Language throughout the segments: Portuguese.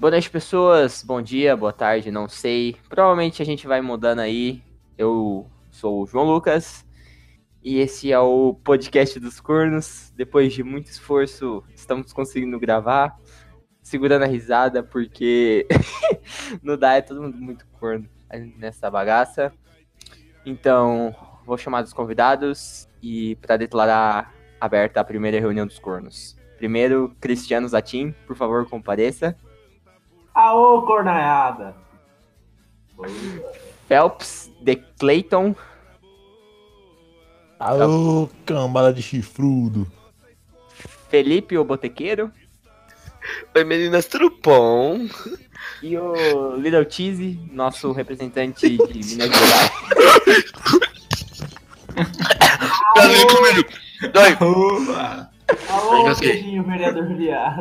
Boa noite, pessoas. Bom dia, boa tarde, não sei. Provavelmente a gente vai mudando aí. Eu sou o João Lucas e esse é o podcast dos cornos. Depois de muito esforço, estamos conseguindo gravar, segurando a risada, porque não dá, é todo mundo muito corno nessa bagaça. Então, vou chamar os convidados e para declarar aberta a primeira reunião dos cornos. Primeiro, Cristiano Zatin, por favor, compareça. Aô, cornaiada! Phelps de Clayton. Aô, cambada de chifrudo. Felipe, o botequeiro. Oi, meninas, tudo bom? E o Little Cheese, nosso representante de Minas Gerais. Cadê comigo? Dói. Queijinho, vereador viado!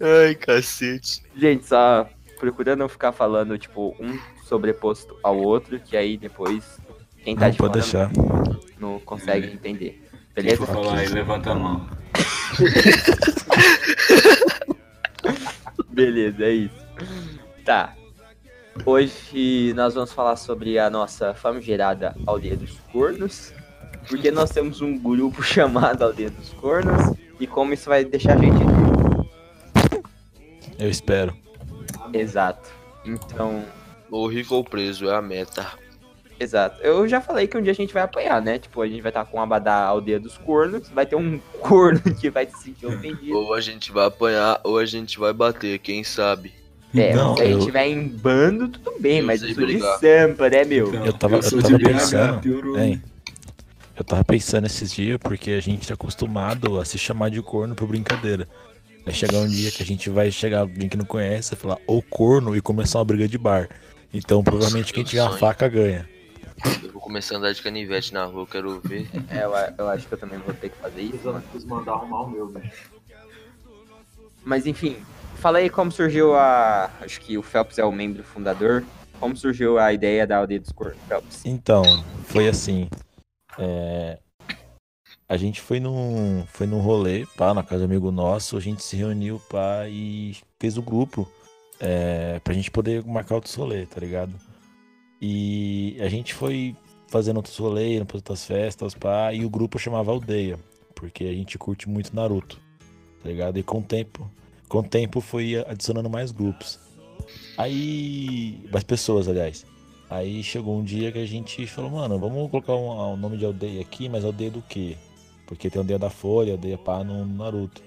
Ai, cacete. Gente, só procura não ficar falando, tipo, um sobreposto ao outro, que aí depois quem tá Não de pode fora deixar. não consegue entender. Quem Beleza? for falar aí, levanta a mão. Beleza, é isso. Tá. Hoje nós vamos falar sobre a nossa famigerada Aldeia dos Cornos. Porque nós temos um grupo chamado Aldeia dos Cornos. E como isso vai deixar a gente. Eu espero. Exato. Então, O rico ou preso é a meta. Exato. Eu já falei que um dia a gente vai apanhar, né? Tipo, a gente vai estar com o Abadá Aldeia dos Cornos. Vai ter um corno que vai se sentir ofendido. Ou a gente vai apanhar, ou a gente vai bater, quem sabe? É, Não, se a gente eu- tiver em bando, tudo bem, Eu mas eu sou de sampa, né, meu? Então, Eu tava- eu sou tava pensando, piorou. Hein? Eu tava pensando esses dias porque a gente tá acostumado a se chamar de corno por brincadeira. Vai chegar um dia que a gente vai chegar alguém que não conhece e falar ô corno e começar uma briga de bar. Então provavelmente quem tiver uma sonho. faca ganha. Eu vou começar a andar de canivete na rua, quero ver. É, eu, eu acho que eu também vou ter que fazer isso. Preciso preciso mandar arrumar o meu, velho. Mas enfim, fala aí como surgiu a. Acho que o Phelps é o membro fundador. Como surgiu a ideia da Aldeia dos Phelps? Então, foi assim. é, A gente foi num, foi num rolê, pá, na casa de amigo nosso, a gente se reuniu, pá, e fez o grupo é, pra gente poder marcar outros rolês, tá ligado? E a gente foi fazendo outros rolês, outras festas, pá, e o grupo chamava Aldeia, porque a gente curte muito Naruto, tá ligado? E com o tempo, com o tempo foi adicionando mais grupos. Aí, mais pessoas, aliás. Aí chegou um dia que a gente falou, mano, vamos colocar um, um nome de aldeia aqui, mas aldeia do quê? Porque tem aldeia da Folha, aldeia pá no Naruto.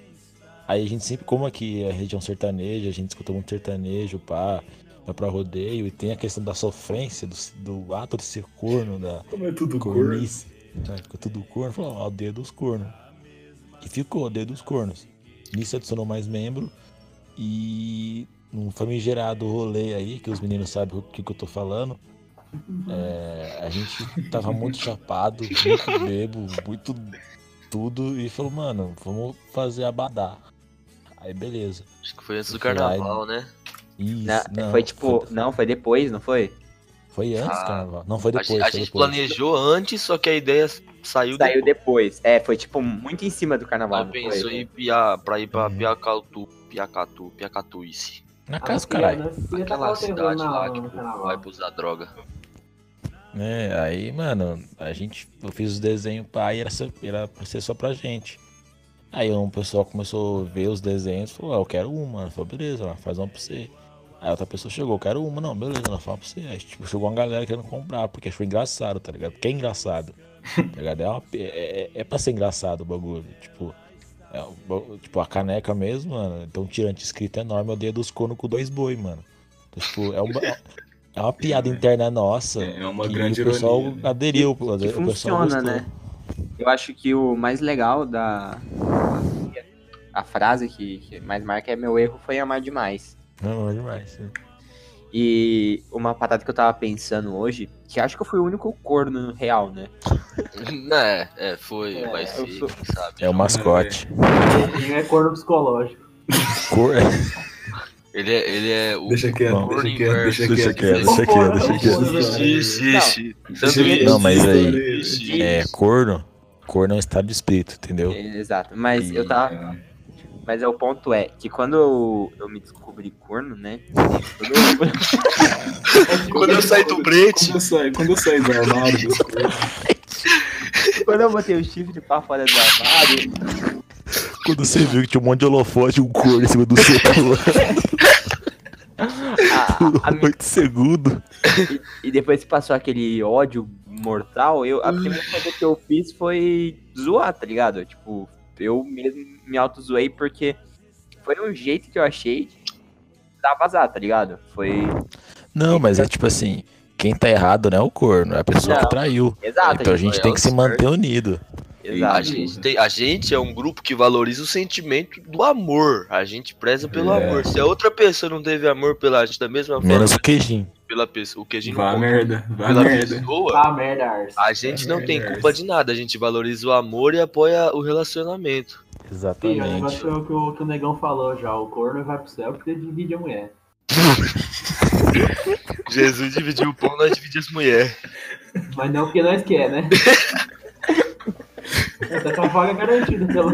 Aí a gente sempre, como aqui é região sertaneja, a gente escuta muito sertanejo, pá, vai pra rodeio, e tem a questão da sofrência, do, do ato de ser corno, da Como é tudo corno. cornice. Né? Ficou tudo corno, falou, aldeia dos cornos. E ficou, aldeia dos cornos. Nisso adicionou mais membro e num famigerado rolê aí, que os meninos sabem o que, que eu tô falando. é, a gente tava muito chapado, muito bebo, muito tudo, e falou, mano, vamos fazer abadá. Aí beleza. Acho que foi antes do lá, carnaval, né? Isso, Na- não, foi tipo. Foi, Não, foi depois, não foi? Foi antes, Ah, carnaval. Não, foi A depois. gente, a foi gente depois. planejou antes, só que a ideia saiu, Saiu depois. depois. É, foi tipo muito em cima do carnaval. Não pensou em pia, pra ir pra Uhum. Piacatu, Piacatu, Piacatuice. Na Ah, casa, caralho. não queria Aquela cidade lá que o povo carnaval. vai pra usar droga. É, aí, mano, a gente, eu fiz os desenhos pá, e era, pra ser só pra gente. Aí um pessoal começou a ver os desenhos e falou, ah, eu quero uma. Eu falei, beleza, faz uma pra você. Aí outra pessoa chegou, eu quero uma, não, beleza, ela fala pra você. Aí tipo, chegou uma galera querendo comprar, porque achou engraçado, tá ligado? Porque é engraçado. Tá ligado? É, uma, é, é, é pra ser engraçado o bagulho. Tipo, é tipo, a caneca mesmo, mano, um tirante escrito enorme, é o dedo dos cornos com dois boi, mano. Então, tipo, é, um, ba- é uma piada interna nossa. É uma que grande o pessoal ironia, né? aderiu. Que o pessoal funciona, né? Eu acho que o mais legal da. A frase que, que mais marca é meu erro foi amar demais. Não, é demais. sim. E uma parada que eu tava pensando hoje, que acho que eu fui o único corno real, né? né, é, foi, É, vai eu ser, sou- sabe? É o mascote. Ele é corno psicológico. Cor... Ele é, ele é o Deixa quieto, Bom, deixa quieto, deixa Deixa quieto. quieto, deixa quieto, deixa quieto. Ixi. Tanto Deixa isso. Não, mas aí-. É, corno. Corno é um estado de espírito, entendeu? Exato. Mas eu E- tava Mas é, o ponto é que quando eu, eu me descobri corno, né? Quando eu, Quando eu saí do Quando brete, eu saí, quando eu saí do armário, quando eu botei o chifre pra fora do armário, Quando você viu que tinha um monte de holofote e um corno em cima do seu a, a, minha- 8 segundos. e depois que passou aquele ódio mortal, eu, a primeira coisa que eu fiz foi zoar, tá ligado? Tipo, eu mesmo me auto-zoei porque foi um jeito que eu achei de dar vazar, tá ligado? Foi. Não, mas é tipo assim, quem tá errado não é o corno, é a pessoa Não. que traiu. Exato, Então a gente foi tem que se manter unido. a Exato. gente, tem- a gente é um grupo que valoriza o sentimento do amor. A gente preza pelo É. amor. Se a outra pessoa não teve amor pela gente da mesma forma Menos o queijinho. Pela pessoa, o que a gente vá a não merda, vá a pela merda. pessoa, Ah, merda, a gente não tem É. culpa de nada. A gente valoriza o amor e apoia o relacionamento. Filho, o Exatamente. negócio é o que, o que o negão falou já. O corno vai pro céu porque divide a mulher. Jesus dividiu o pão, nós dividimos as mulheres. Mas não porque nós quer, né? Tá com a vaga garantida, pelo.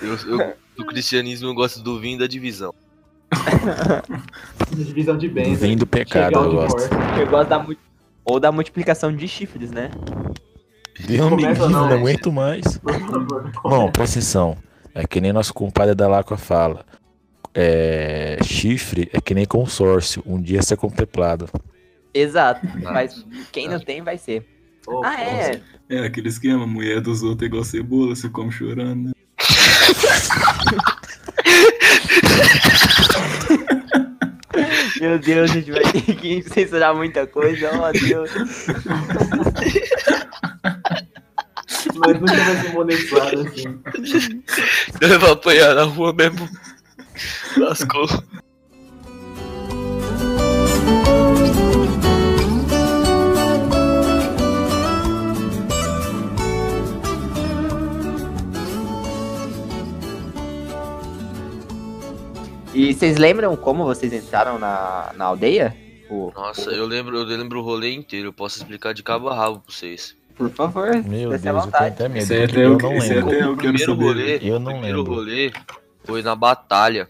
Eu, eu- do cristianismo eu gosto do vinho e da divisão. Divisão de bens. Vem do pecado, eu gosto. Eu gosto da. mu- Ou da multiplicação de chifres, né? Deus me Começa livre, não, não né? aguento mais. Bom, presta atenção. É que nem nosso compadre da Lacua fala. É, chifre é que nem consórcio. Um dia ser contemplado. Exato. Mas quem não tem vai ser. Ô, Ah, é. É aquele esquema, mulher dos outros é igual cebola, você come chorando. né? Meu Deus, a gente vai ter que censurar muita coisa. Oh, Deus. Mas nunca vai ser monetizado assim. Eu vou apanhar na rua mesmo. Lascou. E vocês lembram como vocês entraram na, na aldeia? O- Nossa, eu lembro, eu lembro o rolê inteiro. Eu posso explicar de cabo a rabo pra vocês. Por favor, Meu Deus, eu tenho vontade. até medo. Isso aí porque até eu eu, não lembro. eu O primeiro rolê, Eu o não primeiro lembro. rolê foi na batalha.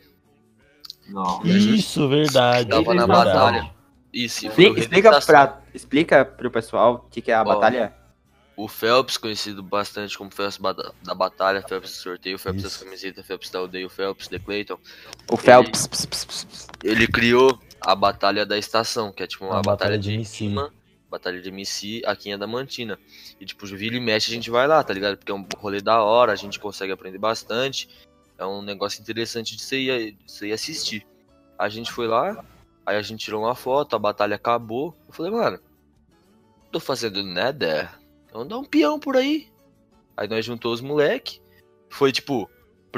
Não. Isso, verdade. Tava na verdade. batalha. Isso, o Explica, explica, pra, explica pro pessoal o que, que é a Ó, batalha. O Phelps, conhecido bastante como Phelps da batalha, Phelps do sorteio, Phelps das camisetas, Phelps da aldeia, o Phelps de Clayton. O Phelps. ps, ps, ps, ps. Ele criou a batalha da estação, que é tipo uma batalha, batalha de de MC. cima, batalha de MC, aqui em Adamantina. E tipo, vira e mexe a gente vai lá, tá ligado? Porque é um rolê da hora, a gente consegue aprender bastante. É um negócio interessante de você ir, de você ir assistir. A gente foi lá, aí a gente tirou uma foto, a batalha acabou. Eu falei, mano, tô fazendo nada. Vamos dar um peão por aí. Aí nós juntou os moleque. Foi tipo,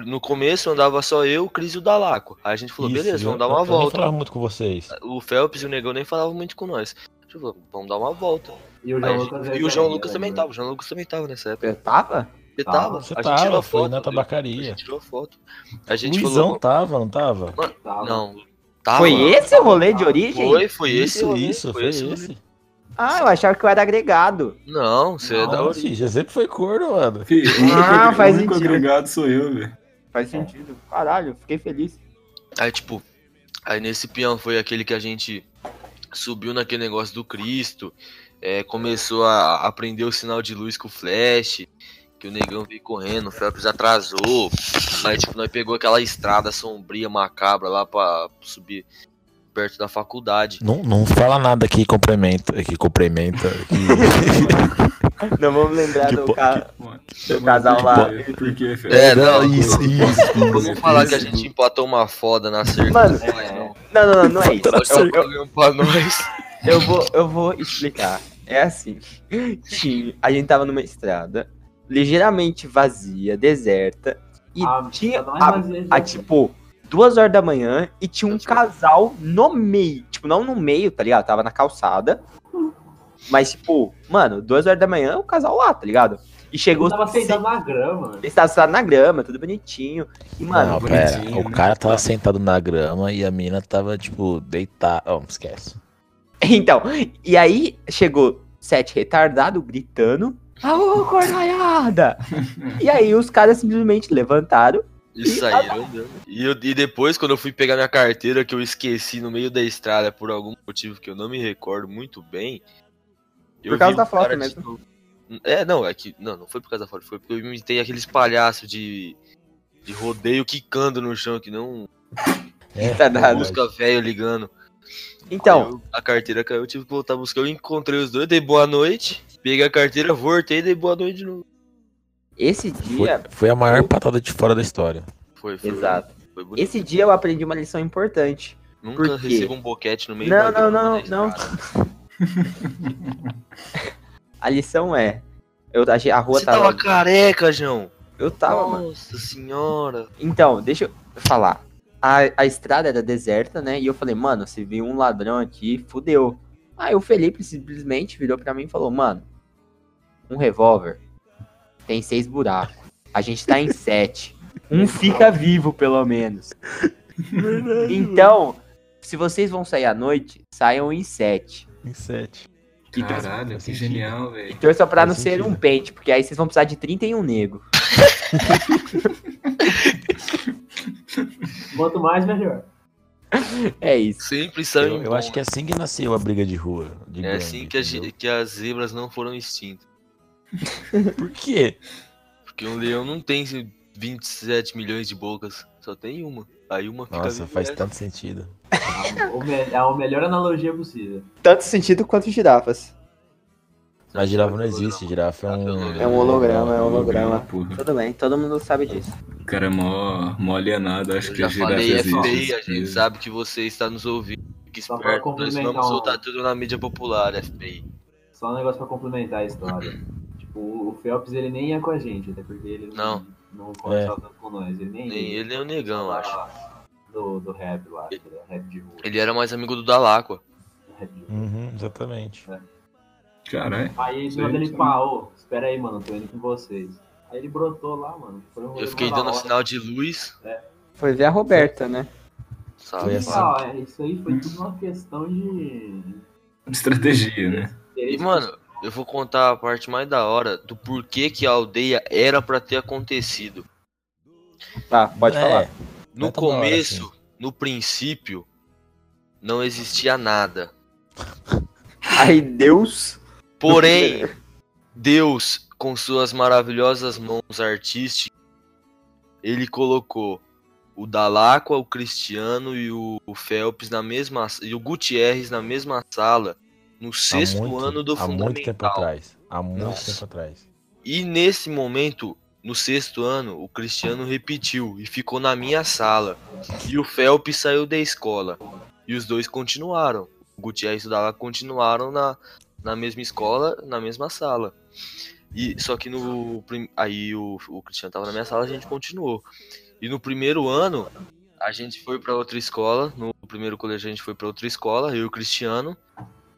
no começo andava só eu, o Cris e o Dalaco. Aí a gente falou, Isso, beleza, eu- vamos dar eu- uma eu nem volta. falava muito com vocês. O Phelps e o Negão nem falavam muito com nós. Tipo, vamos dar uma volta. E o João a Lucas gente- é e o João Lucas né, também mano? tava. O João Lucas também tava nessa época. Eu tava? Você Tava. tava? Você a gente tava, tirou a foi foto. na A tabacaria. gente tirou a foto. A gente Luizão falou. tava, não tava? Tava. Não. Tava. Foi esse o rolê de origem? Foi, foi esse. Isso, rolê, isso, foi esse. esse. Ah, eu achava que eu era agregado. Não, você é da origem. filho, já sempre foi corno, mano. Fih, o único, Ah, agre- faz o único sentido. agregado sou eu, velho. Faz sentido. Caralho, fiquei feliz. Aí, tipo, aí nesse peão foi aquele que a gente subiu naquele negócio do Cristo, é, começou a aprender o sinal de luz com o flash, que o negão veio correndo, o Phelps atrasou. Aí, tipo, nós pegou aquela estrada sombria, macabra lá pra subir perto da faculdade. Não, não fala nada que complementa, que complementa, que... Não vamos lembrar Que do po- cara. Mano, casal por lá. quê? Por quê, Fê? É, não, isso, isso. Vamos falar que a gente empatou uma foda na cerca. Mano, não não. Não, não, é isso. Eu, eu, ganhou pra nós. eu vou, eu vou explicar. É assim. Tinha, a gente tava numa estrada ligeiramente vazia, deserta. E Ah, tinha tá a, vazia a, já. tipo duas horas da manhã e tinha um casal no meio. Tipo, não no meio, tá ligado? Tava na calçada. Mas, tipo, mano, duas horas da manhã, o casal lá, tá ligado? E chegou. Eu tava sentado na grama. Eles estavam sentados na grama, tudo bonitinho. E, mano, Não, pera, bonitinho, o cara tava sentado na grama e a mina tava, tipo, deitada. Oh, esquece. Então, e aí chegou sete retardado gritando Aô, cornaiada! e aí os caras simplesmente levantaram. E saíram andando. E, eu- e depois, quando eu fui pegar minha carteira, que eu esqueci no meio da estrada por algum motivo que eu não me recordo muito bem. eu Por causa vi da foto de mesmo. novo. É, não, é que. Não, não foi por causa da foto, foi porque eu imitei aqueles palhaços de. de rodeio quicando no chão, que não. É, Tá dado. Música velho ligando. Então, eu- a carteira caiu, eu tive que voltar a buscar. Eu encontrei os dois, dei boa noite. Peguei a carteira, voltei e dei boa noite de novo. Esse Foi, dia. foi a maior patada de fora da história. Foi, foi. Exato. Foi bonito. Esse dia eu aprendi uma lição importante. Nunca por quê? recebo um boquete no meio Não, da não, não, da não. estrada. A lição é. Eu, a, a rua Você tava. tava careca, João. Eu tava, mano. Nossa senhora. Então, deixa eu falar. A, a estrada era deserta, né? E eu falei, mano, se vir um ladrão aqui, fudeu. Aí o Felipe simplesmente virou pra mim e falou, mano, um revólver tem seis buracos. A gente tá em sete. Um fica vivo, pelo menos. Então, se vocês vão sair à noite, saiam em sete. Em sete. E torça, Caralho, que sentido. genial, e velho. torça pra Faz não ser sentido. um pente, porque aí vocês vão precisar de 31 nego. Quanto mais, melhor. É isso. Sempre sai Eu, eu acho que é assim que nasceu a briga de rua. de É gangue, assim que, a que as zebras não foram extintas. Por quê? Porque um leão não tem 27 milhões de bocas, só tem uma. Aí uma fica Nossa, faz e tanto sentido. Me- É a melhor analogia possível. Tanto sentido quanto girafas. A girafa não existe, girafa é um. É um holograma, é um holograma. Porra. Tudo bem, todo mundo sabe disso. O cara é mó, mó alienado, acho Eu que já a girafa falei existe. FBI, a gente sabe que você está nos ouvindo. Pra esperto, nós vamos soltar tudo na mídia popular, FBI. Só um negócio pra complementar a história. tipo, o Phelps ele nem ia com a gente, até porque ele Não. não conversava tanto com nós. Ele nem, Nem ia. ele nem o negão, Lá acho. Do, do rap lá, ele é rap de rua. Ele era mais amigo do Dalacqua. Rap de rua. Uhum, exatamente. Caralho. Aí Sim, quando ele sim. parou, espera aí, mano, tô indo com vocês. Aí ele brotou lá, mano. Foi um Eu fiquei dando hora. sinal de luz, Foi ver a Roberta, né? sabe? Assim. Ah, é, isso aí foi tudo uma questão de. Estratégia, né? E, mano, eu vou contar a parte mais da hora do porquê que a aldeia era pra ter acontecido. Tá, pode É, falar. No hora, começo, assim. no princípio, não existia nada. Aí Deus. Porém, Deus, com suas maravilhosas mãos artísticas, ele colocou o Dalacqua, o Cristiano e o o Phelps na mesma e o Gutierrez na mesma sala no Há sexto muito- ano do Há muito tempo fundamental. atrás. Há muito Nossa. tempo atrás. E nesse momento, no sexto ano, o Cristiano repetiu e ficou na minha sala. E o Phelps saiu da escola. E os dois continuaram. O Gutierrez e o Dalacqua continuaram na, na mesma escola, na mesma sala. E só que no aí o, o Cristiano tava na minha sala, a gente continuou. E no primeiro ano, a gente foi pra outra escola, no primeiro colégio a gente foi pra outra escola, eu e o Cristiano.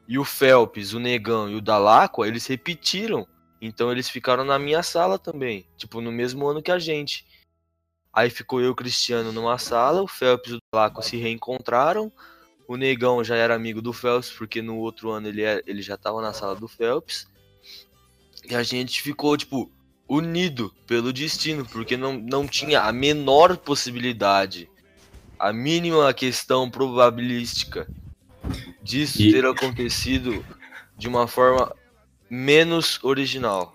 E o Phelps, o Negão e o Dalacqua, eles repetiram então eles ficaram na minha sala também, tipo, no mesmo ano que a gente. Aí ficou eu e o Cristiano numa sala, o Phelps e o Dalaco se reencontraram. O Negão já era amigo do Phelps, porque no outro ano ele, é- ele já tava na sala do Phelps. E a gente ficou, tipo, unido pelo destino, porque não, não tinha a menor possibilidade, a mínima questão probabilística disso E- ter acontecido de uma forma menos original.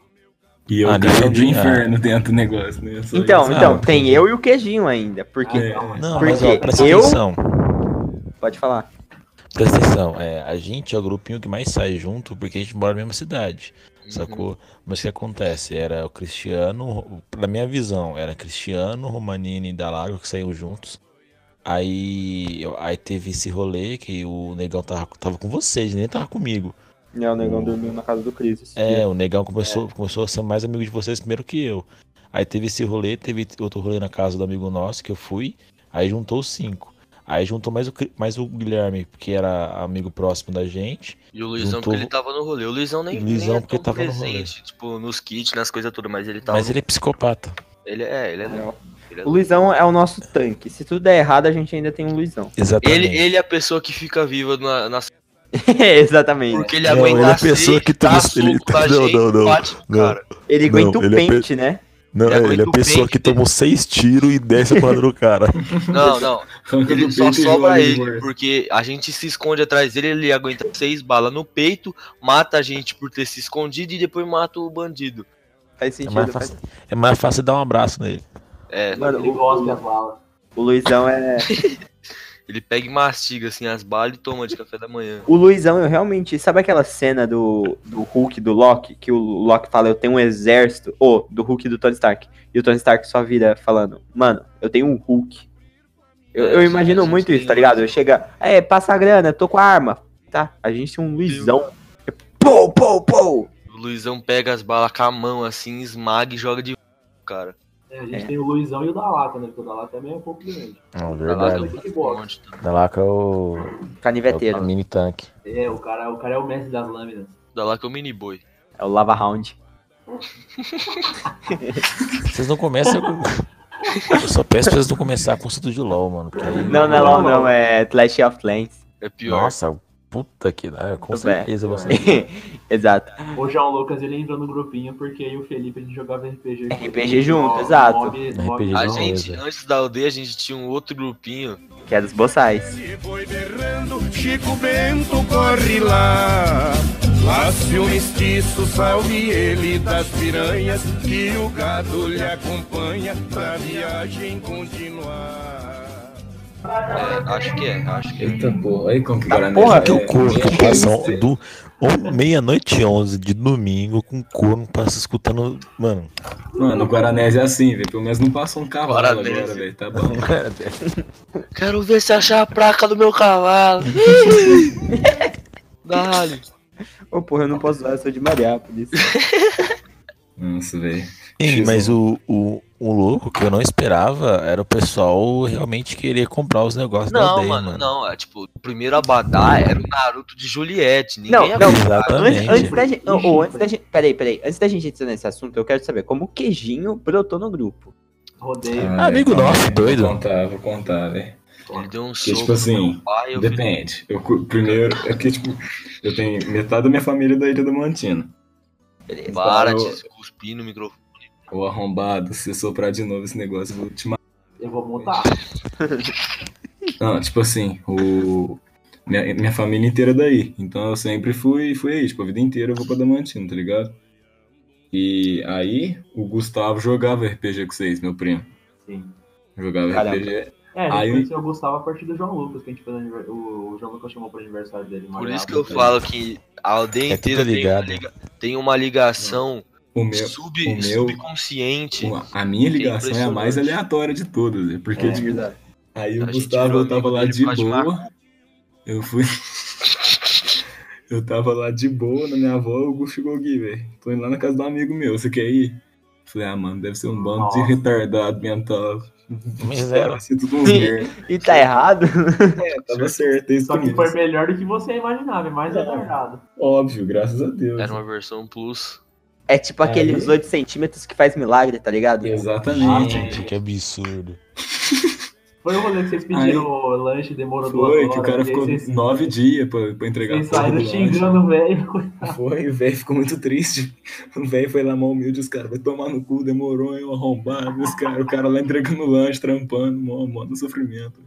E eu Ah, caí do inferno dentro do negócio, né? Só Então, isso. então, Ah, tem eu e o queijinho ainda. Porque. Ah, calma. Não, Porque mas ó, presta eu- atenção. Pode falar. Presta atenção. É, a gente é o grupinho que mais sai junto porque a gente mora na mesma cidade. Uhum. Sacou? Mas o que acontece? Era o Cristiano, na minha visão, era Cristiano, Romanini e Dalago que saíram juntos. Aí, aí teve esse rolê que o negão tava, tava com vocês, nem tava comigo. É, o negão dormiu na casa do Cris. É, dia. o negão começou, começou a ser mais amigo de vocês primeiro que eu. Aí teve esse rolê, teve outro rolê na casa do amigo nosso que eu fui. Aí juntou os cinco. Aí juntou mais o, mais o Guilherme, que era amigo próximo da gente. E o Luizão, Juntou- porque ele tava no rolê. O Luizão nem, Luizão, nem é porque tão tava no rolê. presente, tipo, nos kits, nas coisas todas, mas ele tava. Mas no- ele é psicopata. ele é, ele é. Não. Ele é- O Luizão é o nosso tanque. Se tudo der errado, a gente ainda tem um Luizão. Exatamente. Ele, ele é a pessoa que fica viva na, nas Exatamente. Porque ele Não, aguenta ele é a seis, pessoa que ele- na não, gente, não, não, bate não. Ele Não, aguenta o ele é pe- pente, né? Não, Ele é, ele é a pessoa que tomou seis tiros e desce a porrada do cara. Não, não. Ele só sobra ele, porque a gente se esconde atrás dele, ele aguenta seis balas no peito, mata a gente por ter se escondido e depois mata o bandido. Faz É sentido. mais, faz- é mais fácil dar um abraço nele. É, Mano, Ele o, gosta das balas. o Luizão é. ele pega e mastiga assim as balas e toma de café da manhã. O Luizão, eu realmente. Sabe aquela cena do, do Hulk do Loki? Que o Loki fala, eu tenho um exército. Ou do Hulk do Tony Stark. E o Tony Stark só vira falando, mano, eu tenho um Hulk. Eu, É, eu imagino muito isso, tá ligado? Eu chega, é, passa a grana, tô com a arma. Tá, a gente tem um Luizão. Pou, pou, pou. O Luizão pega as balas com a mão assim, esmaga e joga de cara. É, a gente É. tem o Luizão e o Dalata, né? Porque o Dalata também é um pouco grande. Não, verdade. tem um monte também. Dalaca é o, é Caniveteiro. o mini tanque. É, o cara, o cara é o mestre das lâminas. Da lá que é o mini boy. É o Lava Round. Vocês não começam com. Eu só peço pra vocês não começar com o de LOL, mano. aí- Não, não é LOL, não, é Clash of Clans. É pior. Nossa, puta que dá. Com Tudo bem. certeza você. Exato. O João Lucas, ele entrou no grupinho porque eu e o Felipe, a gente jogava RPG. RPG junto, Mob- exato. mob- mob- RPG A Não, gente, beleza. antes da aldeia, a gente tinha um outro grupinho. Que é dos boçais. Foi berrando, Chico Bento corre lá. Lace o mestiço, salve ele das piranhas, que o gado lhe acompanha pra viagem continuar. É, acho que é, acho que é. Eita porra, aí como que o Guaraná porra, Que o é- corno é- que passa um- do meia-noite e onze de domingo com corno passa escutando. Mano, Mano, o Guaranés é assim, velho. Pelo menos não passou um cavalo Guaranés. agora, velho. Tá bom. Quero ver se achar a placa do meu cavalo. Dale. Ô, porra, eu não posso usar, eu sou de Mariápolis. Nossa, velho. Sim, X1. mas o, o, o louco que eu não esperava era o pessoal realmente querer comprar os negócios da Não, aldeia, mano, mano. não. É tipo, o primeiro Abadá era o Naruto de Juliette. Ninguém Não, não. Exatamente. Antes, antes da gente. ô, ô, antes da gente. Peraí, peraí. Antes da gente entrar nesse assunto, eu quero saber como o queijinho brotou no grupo. Rodeio. Ah, amigo velho, nosso, doido. Vou contar, vou contar, velho. Ele deu um Porque, soco tipo assim, meu pai. Eu Depende. Eu, primeiro, é que, tipo, eu tenho metade da minha família da Ilha da Mantina. Beleza. para Então, de cuspir no microfone. Ô arrombado, se soprar de novo esse negócio, eu vou te matar. Eu vou montar. Não, tipo assim, o. Minha, minha família inteira é daí. Então eu sempre fui, fui aí, tipo, a vida inteira eu vou pra Damantina, tá ligado? E aí, o Gustavo jogava RPG com vocês, meu primo. Sim. Jogava Caramba. RPG. É, a gente Aí- conheceu o Gustavo a partir do João Lucas, que a gente fez o, o João Lucas chamou pro aniversário dele. Por isso que eu falo que a aldeia É inteira tem uma, ligado. liga- tem uma ligação O meu, sub, o meu- subconsciente. o- a minha ligação é a mais aleatória de todas, né? porque, É, tipo, verdade. aí o Gustavo, tava lá de de boa. Eu fui. eu tava lá de boa na minha avó, o Gus chegou aqui, velho. Tô indo lá na casa de um amigo meu, você quer ir? Falei, ah, mano, deve ser um bando Nossa. de retardado mental. Um merda. E tá errado? É, tava certo, é isso Só que foi melhor do que você imaginava, é mais É. retardado. Óbvio, graças a Deus. Era uma versão plus. É tipo aqueles 8 centímetros que faz milagre, tá ligado? Exatamente. Gente, que absurdo. Foi o rolê que vocês pediram o lanche, demorou duas Foi, horas. que o cara ficou vocês- nove dias pra, pra entregar Vocês saíram xingando o velho. Foi, o velho ficou muito triste. O velho foi lá mal humilde, os caras, vai tomar no cu, demorou, eu arrombado. Os cara, o cara lá entregando lanche, trampando, mó, mó no sofrimento.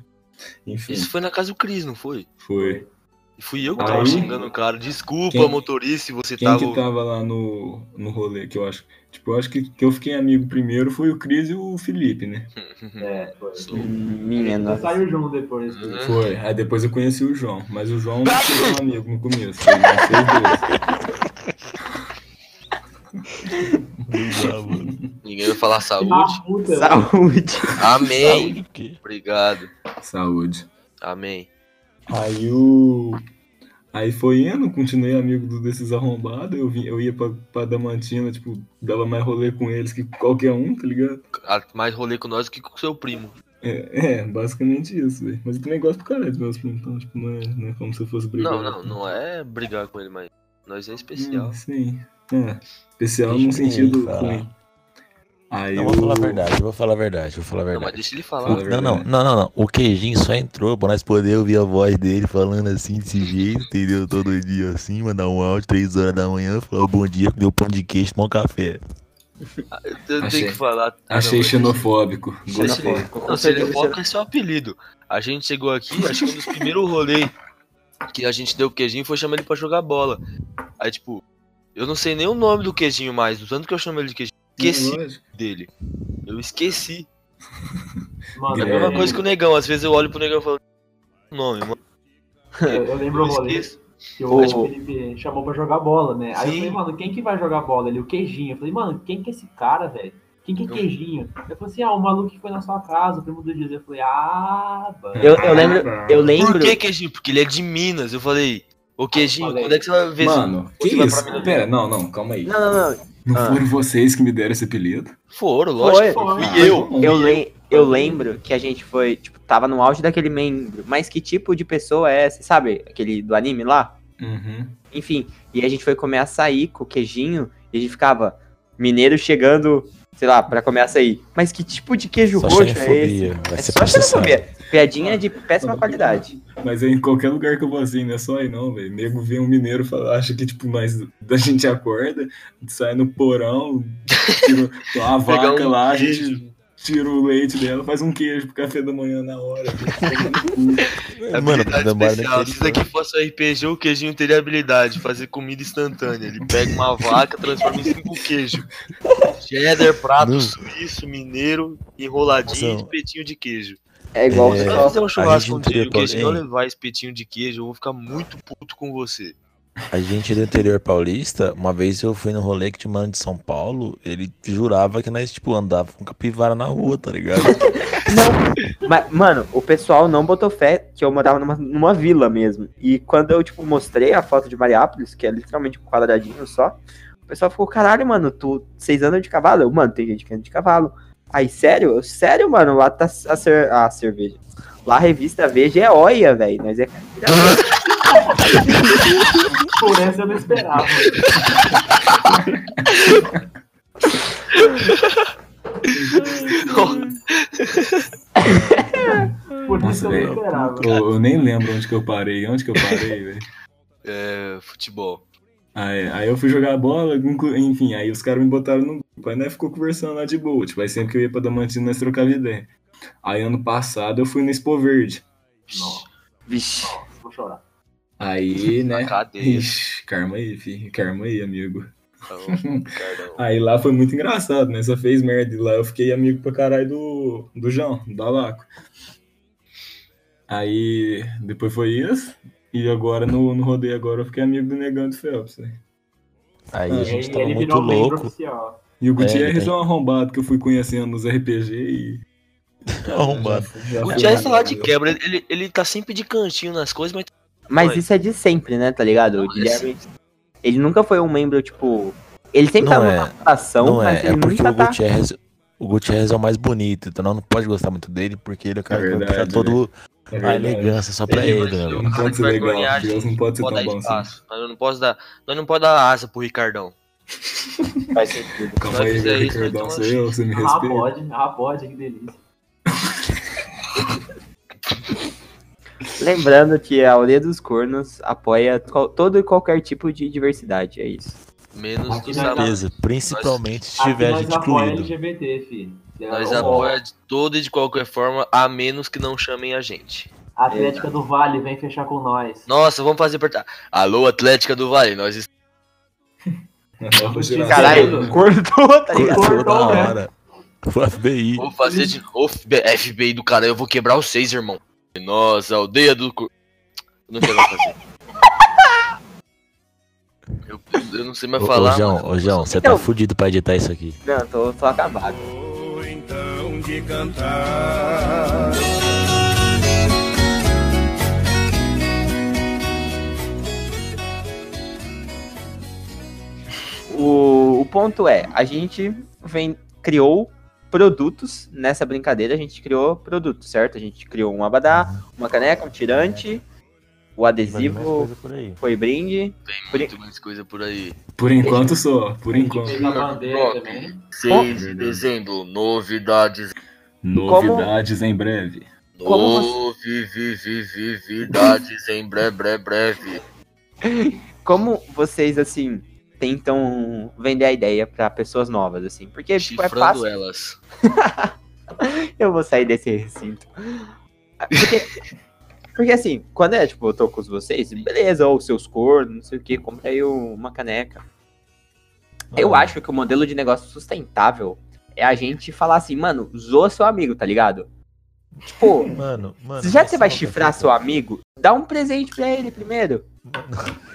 Enfim, Isso foi na casa do Cris, não foi? foi. E fui eu que Aí- tava xingando o cara. Desculpa, Quem- motorista, se você Quem tava. que tava lá no, no rolê, que eu acho. Tipo, eu acho que, que eu fiquei amigo primeiro foi o Cris e o Felipe, né? É, foi. Saiu junto depois. Uhum. Foi. Aí depois eu conheci o João. Mas o João não foi um amigo no começo. Dois. Ninguém vai falar saúde. Saúde. Amém. Saúde, Obrigado. Saúde. Amém. Aí o. Aí foi indo, continuei amigo do- desses arrombados. Eu, vim, eu ia pra, pra Damantina, tipo, dava mais rolê com eles que qualquer um, tá ligado? Ah, Mais rolê com nós do que com seu primo. É, é basicamente isso, velho. Mas eu também gosto pra caralho dos meus primos, então, tipo, não é, não é como se eu fosse brigar. Não, não, não é brigar com ele, mas nós é especial. Hum, sim. É, especial num sentido ruim. Aí Não, eu... vou falar a verdade, eu vou falar a verdade, vou falar a Não, mas verdade. deixa ele Fala falar. a Não, não, verdade. não, não, não. O queijinho só entrou pra nós poder ouvir a voz dele falando assim, desse jeito, entendeu? Todo dia assim, mandar um áudio, três horas da manhã, falar bom dia, deu pão de queijo, tomar um café. Eu tenho Achei- que falar. Ah, Achei não, xenofóbico. Gostei. Não, xenofóbico é seu apelido. A gente chegou aqui, acho que um dos primeiros rolês que a gente deu pro queijinho foi chamar ele pra jogar bola. Aí, tipo, eu não sei nem o nome do queijinho mais, do tanto que eu chamo ele de queijinho. Esqueci Lógico. dele. Eu esqueci. Mano, É a mesma lembro- coisa que o negão. Às vezes eu olho pro negão e falo. "O Nome, mano. Eu, eu lembro o Eu rolê esqueço. que o Felipe chamou pra jogar bola, né? Aí eu Sim. falei, mano, quem que vai jogar bola? Ele, o Queijinho. Eu falei, mano, quem que é esse cara, velho? Quem que é. Queijinho? Eu falei assim, ah, o maluco que foi na sua casa, o primo do. Eu falei, ah, mano. Eu, eu lembro, eu lembro. Por que queijinho? Porque ele é de Minas. Eu falei, ô queijinho, Falei. quando é que você vai ver Mano, que vai isso? pra Minas? Pera, não, não, calma aí. Não, não, não. Não Ah. foram vocês que me deram esse apelido? Foram, lógico que Foi, foi. foi. Fui eu. Eu, le eu lembro que a gente foi, tipo, tava no auge daquele membro. Mas que tipo de pessoa é essa? Sabe aquele do anime lá? Uhum. Enfim, e a gente foi comer açaí com queijinho e a gente ficava mineiro chegando, sei lá, pra comer açaí. Mas que tipo de queijo Só roxo é esse? vai É ser só xenofobia. Piadinha de péssima qualidade. Mas é em qualquer lugar que eu vou assim, não é só aí não, velho. Nego vê um mineiro fala, acha que, tipo, nós da gente acorda, sai no porão, tira uma vaca um lá, a queijo. gente tira o leite dela, faz um queijo pro café da manhã na hora. É Mano, barra especial. Se isso aqui fosse um RPG, o queijinho teria habilidade de fazer comida instantânea. Ele pega uma vaca, transforma em cinco queijos. Cheddar, prato Não. suíço, mineiro, enroladinho e espetinho de queijo. É igual É, Se fizer um churrasco gente um dia e o teria queijinho não levar espetinho de queijo, eu vou ficar muito puto com você. A gente do interior paulista, uma vez eu fui no rolê que tinha um mano de São Paulo, ele jurava que nós, tipo, andava com capivara na rua, tá ligado? Não, mas, mano, o pessoal não botou fé que eu morava numa, numa vila mesmo. E quando eu, tipo, mostrei a foto de Mariápolis, que é literalmente um quadradinho só, o pessoal ficou, caralho, mano, tu, vocês andam de cavalo? Eu, mano, tem gente que anda de cavalo. Aí, sério? Sério, mano, lá tá a, cer- a cerveja. Lá a revista Veja é olha, velho. Nós é Por essa eu não esperava. Por isso Nossa, eu velho. não esperava. Eu, eu nem lembro onde que eu parei, onde que eu parei, velho. É, futebol. Aí, aí eu fui jogar bola, enfim, aí os caras me botaram no grupo. Aí nós ficou conversando lá de boa. Tipo, aí sempre que eu ia pra Damantina, nós trocava ideia. Aí ano passado eu fui no Expo Verde. Nossa, Vixe. vou chorar. Aí, né? Ixi, karma aí, fi. Karma aí, amigo. Aí lá foi muito engraçado, né? Só fez merda. E lá eu fiquei amigo pra caralho do, do João, do Alaco. Aí depois foi isso. E agora no, no rodeio agora eu fiquei amigo do Negão e do Phelps, né? Aí Ah, a gente aí tava ele muito louco. oficial. E o É, Gutierrez ele é um arrombado que eu fui conhecendo nos RPG e. Arrombado. já O Jazz tá lá de amigo. quebra, ele, ele, tá sempre de cantinho nas coisas, mas Mas isso é de sempre, né, tá ligado? O Não, Guilherme, ele nunca foi um membro, tipo... Ele sempre Não tá é, numa rotação, Não mas é, ele é nunca o tá... Gutierrez, o Gutierrez é o mais bonito, então não pode gostar muito dele, porque ele é o cara É que vai verdade, puxar todo É a verdade. elegância só pra ele, né? Não mano? pode ser legal, Deus não pode ser tão dar bom assim. espaço. Nós não pode dar, nós não pode dar asa pro Ricardão. Faz sentido. Calma Vai aí, meu isso, Ricardão, então sou eu, você me Ah, respeita. pode. Ah, pode, que delícia. Lembrando que a Aldeia dos Cornos apoia todo e qualquer tipo de diversidade, é isso. Menos Aqui do nós. Certeza, principalmente se Aqui tiver nós gente apoia incluído. LGBT, filho. Nós Ó, apoia de toda e de qualquer forma, a menos que não chamem a gente. A Atlética do Vale vem fechar com nós. Nossa, vamos fazer apertar. Alô, Atlética do Vale, nós estamos. Caralho, cortou, tá ligado? Cortou Cortou, né? hora. O FBI. Vou fazer de novo. FBI do cara, eu vou quebrar os seis, irmão. Nossa, aldeia do. não quero fazer. Eu, não sei mais Ô, falar. ô, João, ô, João, você Então- tá fudido pra editar isso aqui. Não, tô, tô acabado. Ou então de cantar. O, o ponto é, a gente vem, criou produtos nessa brincadeira, a gente criou produtos, certo? A gente criou um abadá, uma caneca, um tirante O adesivo por foi brinde. Tem Por muito mais coisa por aí. Por enquanto só, por enquanto. a bandeira também. 6 de dezembro, novidades. Novidades em breve. Como Novidades em breve, breve, breve. Como vocês, assim, tentam vender a ideia pra pessoas novas, assim? Porque, tipo, é fácil. elas. Eu vou sair desse recinto. Porque, porque assim, quando é, tipo, eu tô com vocês, beleza, ou seus cornos, não sei o que, comprei uma caneca. Eu Ah, acho que o modelo de negócio sustentável é a gente falar assim, mano, zoa seu amigo, tá ligado? Tipo, Mano, mano. já que você vai chifrar seu amigo, dá um presente pra ele primeiro.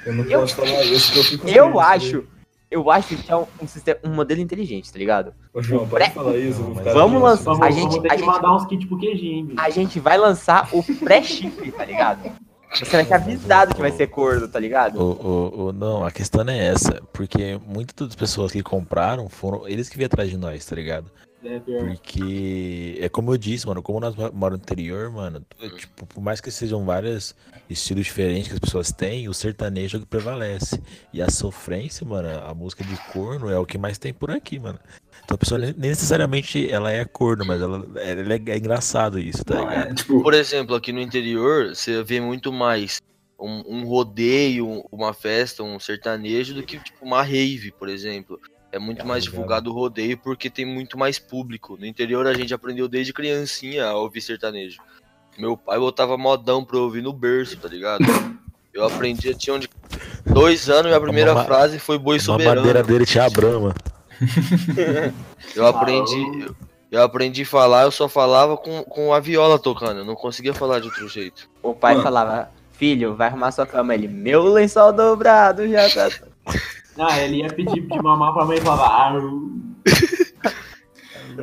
Eu não Eu- posso falar isso que eu fico Eu triste. acho, eu acho que é um, um, sistema, um modelo inteligente, tá ligado? Ô, João, Pré- pode falar isso. Não, ficar vamos lançar- Vamos, A vamos gente- ter a que gente- mandar uns kits pro queijinho. A gente vai lançar o pré-chifre, tá ligado? Você vai ser avisado que vai ser corno, tá ligado? O, o, o- não, a questão é essa, porque muitas das pessoas que compraram foram eles que vieram atrás de nós, tá ligado? É pior. Porque é como eu disse, mano, como nós mo- moramos no interior, mano, é, tipo, por mais que sejam vários estilos diferentes que as pessoas têm, o sertanejo é o que prevalece. E a sofrência, mano, a música de corno é o que mais tem por aqui, mano. Então a pessoa nem necessariamente ela é corno, mas ela, ela é, é engraçado isso, tá Não, ligado? é, tipo, Por exemplo, aqui no interior, você vê muito mais um, um rodeio, uma festa, um sertanejo, do que tipo, uma rave, por exemplo. É muito Ah, mais legal. divulgado o rodeio porque tem muito mais público. No interior a gente aprendeu desde criancinha a ouvir sertanejo. Meu pai botava modão pra eu ouvir no berço, tá ligado? Eu aprendi, eu tinha onde... dois anos e a primeira mama- frase foi boi Uma soberano. madeira dele tinha a brama. Eu aprendi, eu, eu aprendi a falar, eu só falava com, com a viola tocando, eu não conseguia falar de outro jeito. O pai Mano. falava, filho, vai arrumar sua cama. Ele, meu lençol dobrado já tá. Ah, ele ia pedir de mamar pra mãe e falava. "Ah,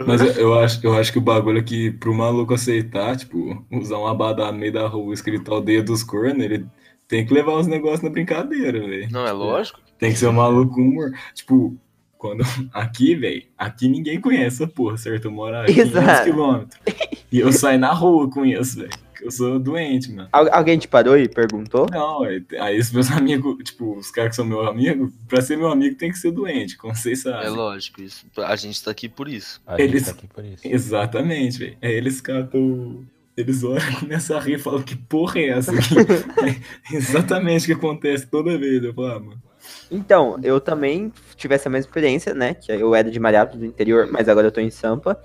Mas eu, eu acho, eu acho que o bagulho é que pro maluco aceitar, tipo, usar um abadá no meio da rua escrito aldeia dos cornos, ele tem que levar os negócios na brincadeira, velho. Não, é lógico. Tem que ser um maluco humor. Tipo, quando. Aqui, velho, aqui ninguém conhece essa porra, certo? Eu moro a 500 Exato. quilômetros. E eu saio na rua com isso, velho. Eu sou doente, mano. Al- alguém te parou e perguntou? Não, aí os meus amigos, tipo, os caras que são meu amigo, pra ser meu amigo tem que ser doente, como vocês sabem. É lógico isso. A gente tá aqui por isso. A Eles- gente tá aqui por isso. Exatamente, velho. Aí eles catam. Eles olham, começam a rir e falam que porra é essa aqui? É exatamente o que acontece toda vez. Eu falo, ah, mano. Então, eu também tive essa mesma experiência, né? Que eu era de Mariápolis do interior, mas agora eu tô em Sampa.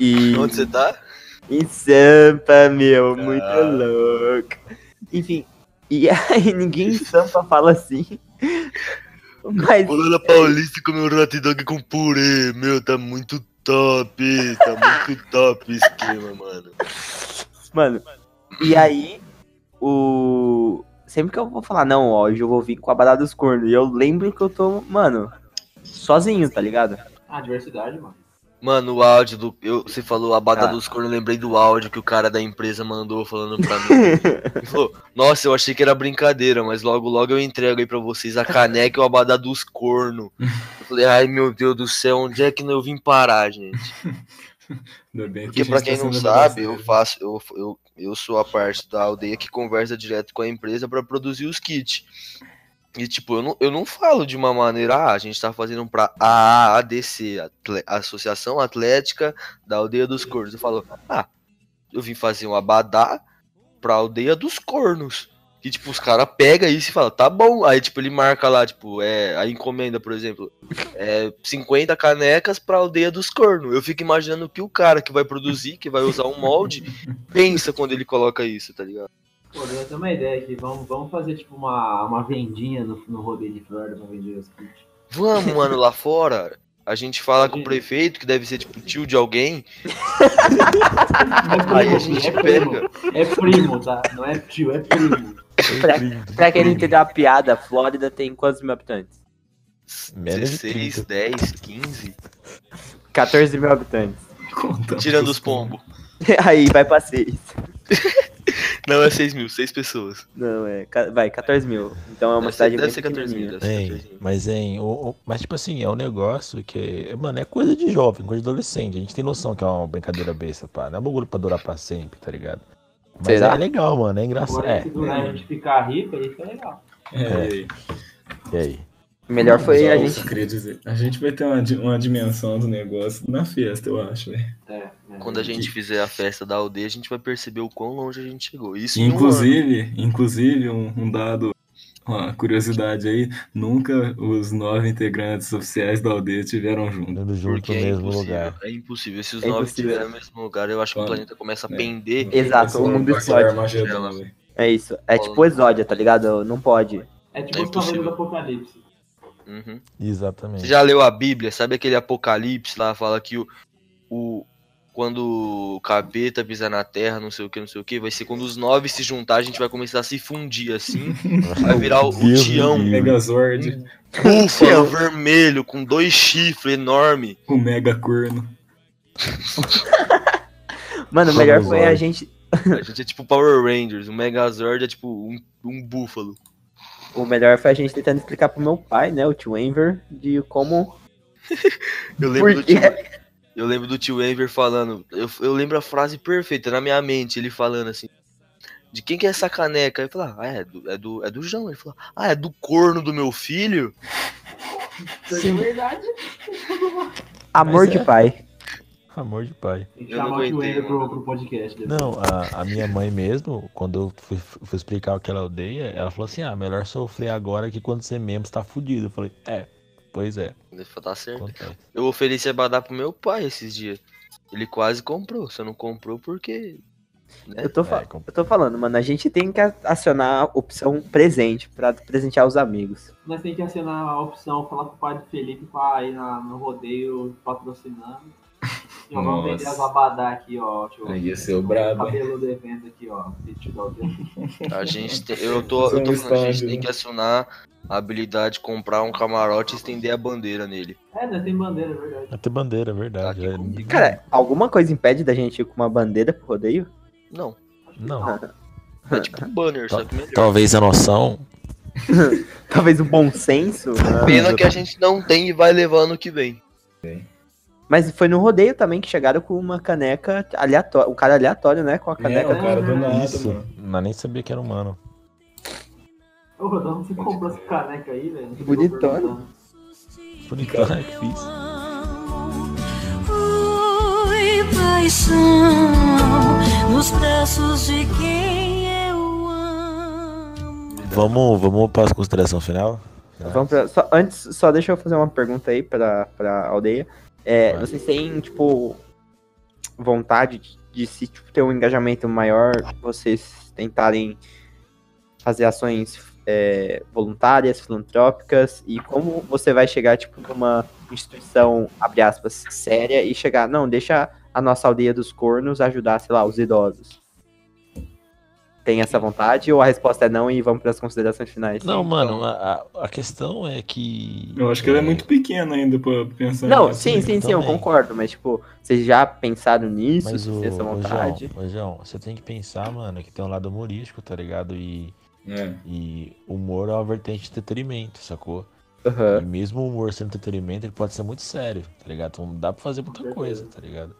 E. Onde você tá? Em Sampa, meu, muito Ah. louco. Enfim, e aí ninguém em Sampa fala assim. Mas, Pulando a Paulista comer um hot dog com purê. Meu, tá muito top. Tá muito top o esquema, mano. mano, e aí, o. Sempre que eu vou falar, não, ó, hoje eu vou vir com a balada dos cornos. E eu lembro que eu tô, mano, sozinho, tá ligado? Ah, diversidade, mano. Mano, o áudio do. Eu, você falou a bada Ah. dos cornos, eu lembrei do áudio que o cara da empresa mandou falando pra mim. Ele falou, nossa, eu achei que era brincadeira, mas logo logo eu entrego aí pra vocês a caneca e o abadá dos cornos. Eu falei, ai meu Deus do céu, onde é que eu vim parar, gente? Bem Porque gente pra tá quem não sendo sabe, eu faço, eu, eu, eu sou a parte da aldeia que conversa direto com a empresa pra produzir os kits. E tipo, eu não, eu não falo de uma maneira, ah, a gente tá fazendo pra AADC, Associação Atlética da Aldeia dos Cornos. Eu falo, ah, eu vim fazer um abadá pra Aldeia dos Cornos. E tipo, os caras pegam isso e falam, tá bom. Aí tipo, ele marca lá, tipo, é, a encomenda, por exemplo, é 50 canecas pra Aldeia dos Cornos. Eu fico imaginando que o cara que vai produzir, que vai usar um molde, pensa quando ele coloca isso, tá ligado? Pô, eu tenho uma ideia aqui. Vamos, vamos fazer tipo uma, uma vendinha no, no rodeio de Florida pra vender os kits. Vamos, mano, lá fora. A gente fala com o prefeito, que deve ser tipo tio de alguém. É Aí a primo, gente é primo. pega. É primo, tá? Não é tio, é primo. Pra, pra quem não entendeu a piada, Flórida tem quantos mil habitantes? Menos de 16, 30. 10, 15. 14 mil habitantes. Conta Tirando os pombos. Aí vai pra 6. Não, é 6 mil, 6 pessoas. Não, é. Vai, 14 mil. Então é uma Deve ser- cidade deve bem ser 14 mil, pequenininha. deve ser Hein, 14 mil. mas, hein, o, o- mas tipo assim, é um negócio que, mano, é coisa de jovem, coisa de adolescente. A gente tem noção que é uma brincadeira besta, pá. Não é um bagulho pra durar pra sempre, tá ligado? Mas Será? é legal, mano. É engraçado. Agora, É, se durar a gente ficar rico, aí fica legal. É, É. e aí? Melhor foi Só a isso gente. queria dizer. A gente vai ter uma, uma dimensão do negócio na festa, eu acho, velho. É, é. Quando a gente fizer a festa da aldeia, a gente vai perceber o quão longe a gente chegou. Isso em um. Inclusive, inclusive um, um dado, uma curiosidade aí, nunca os nove integrantes oficiais da aldeia estiveram juntos. Junto Porque no é mesmo impossível, lugar. é impossível. Se os É nove estiverem no mesmo lugar, eu acho que o planeta começa a É. pender. Exato, o mundo explode. É isso. É tipo exódia, tá ligado? Não pode. É tipo É impossível. do Apocalipse. Uhum. Exatamente. Você já leu a Bíblia? Sabe aquele Apocalipse lá? Fala que o, o quando o capeta pisar na terra, não sei o que, não sei o que, vai ser quando os nove se juntar, a gente vai começar a se fundir assim. Vai virar o, o Tião. Megazord, búfalo vermelho, com dois chifres enormes. o Mega Corno. Mano, o melhor foi a gente. A gente é tipo Power Rangers, o Megazord é tipo um, um búfalo. O melhor foi a gente tentando explicar pro meu pai, né? O tio Enver, de como. Eu lembro do Porque- tio, eu lembro do tio Enver falando, eu, eu lembro a frase perfeita na minha mente, ele falando assim, de quem que é essa caneca? Eu falei, ah, é do, é do, é do João. Ele falou, ah, é do corno do meu filho? Sim. É verdade. Amor Mas de é. pai. Amor de pai. Eu não chamar o Ender pro, pro podcast. depois. Não, a, a minha mãe mesmo, quando eu fui, fui explicar o que ela odeia, ela falou assim: ah, melhor sofrer agora que quando você mesmo está fudido. Eu falei: é, pois é, Ele falou, tá certo. acontece. Eu ofereci a badar pro meu pai esses dias. Ele quase comprou, só não comprou porque. Né? Eu tô, É, eu tô falando, mano, a gente tem que acionar a opção presente pra presentear os amigos. Nós tem que acionar a opção, falar pro pai do Felipe pra ir na, no rodeio patrocinando. E ó, vamos vender as abadá aqui, ó. Deixa eu- Aí ia ser o brabo, cabelo do evento aqui, ó. A gente tem, eu tô, eu tô falando, a gente tem né? que acionar a habilidade de comprar um camarote e estender a bandeira nele. É, nós tem bandeira, é verdade. Vai ter bandeira, é verdade. Tá é-. Cara, alguma coisa impede da gente ir com uma bandeira pro rodeio? Não, Não. é tipo um banner, só que melhor. Talvez a noção. Talvez o bom senso. né? Pena que a gente não tem e vai levar ano que vem. Mas foi no rodeio também que chegaram com uma caneca aleatória. Um cara aleatório, né? Com a É, caneca. o cara do nada, Isso. mano. Mas nem sabia que era humano. Ô, Rodão, você comprou essa caneca aí, velho? Bonitona. Por enquanto é. Oi, paixão, nos braços de quem eu amo. Vamos, vamos para as consideração final? Vamos pra- só- antes, só deixa eu fazer uma pergunta aí pra, pra aldeia. É, vocês têm, tipo, vontade de, de se tipo, ter um engajamento maior, vocês tentarem fazer ações é, voluntárias, filantrópicas, e como você vai chegar, tipo, numa instituição, abre aspas, séria, e chegar, não, deixa a nossa aldeia dos cornos ajudar, sei lá, os idosos. Tem essa vontade, ou a resposta é não, e vamos para as considerações finais? Não, mano, a, a- questão é que. Eu acho que ela é muito pequena ainda pra pensar Não, nisso, sim, né? sim, sim, eu concordo, mas tipo, vocês já pensaram nisso, Mas se o, tem essa o vontade? João, ô, João, você tem que pensar, mano, que tem um lado humorístico, tá ligado? E, É. e humor é uma vertente de entretenimento, sacou? Aham. E mesmo o humor sendo entretenimento, ele pode ser muito sério, tá ligado? Então dá pra fazer muita coisa, tá ligado?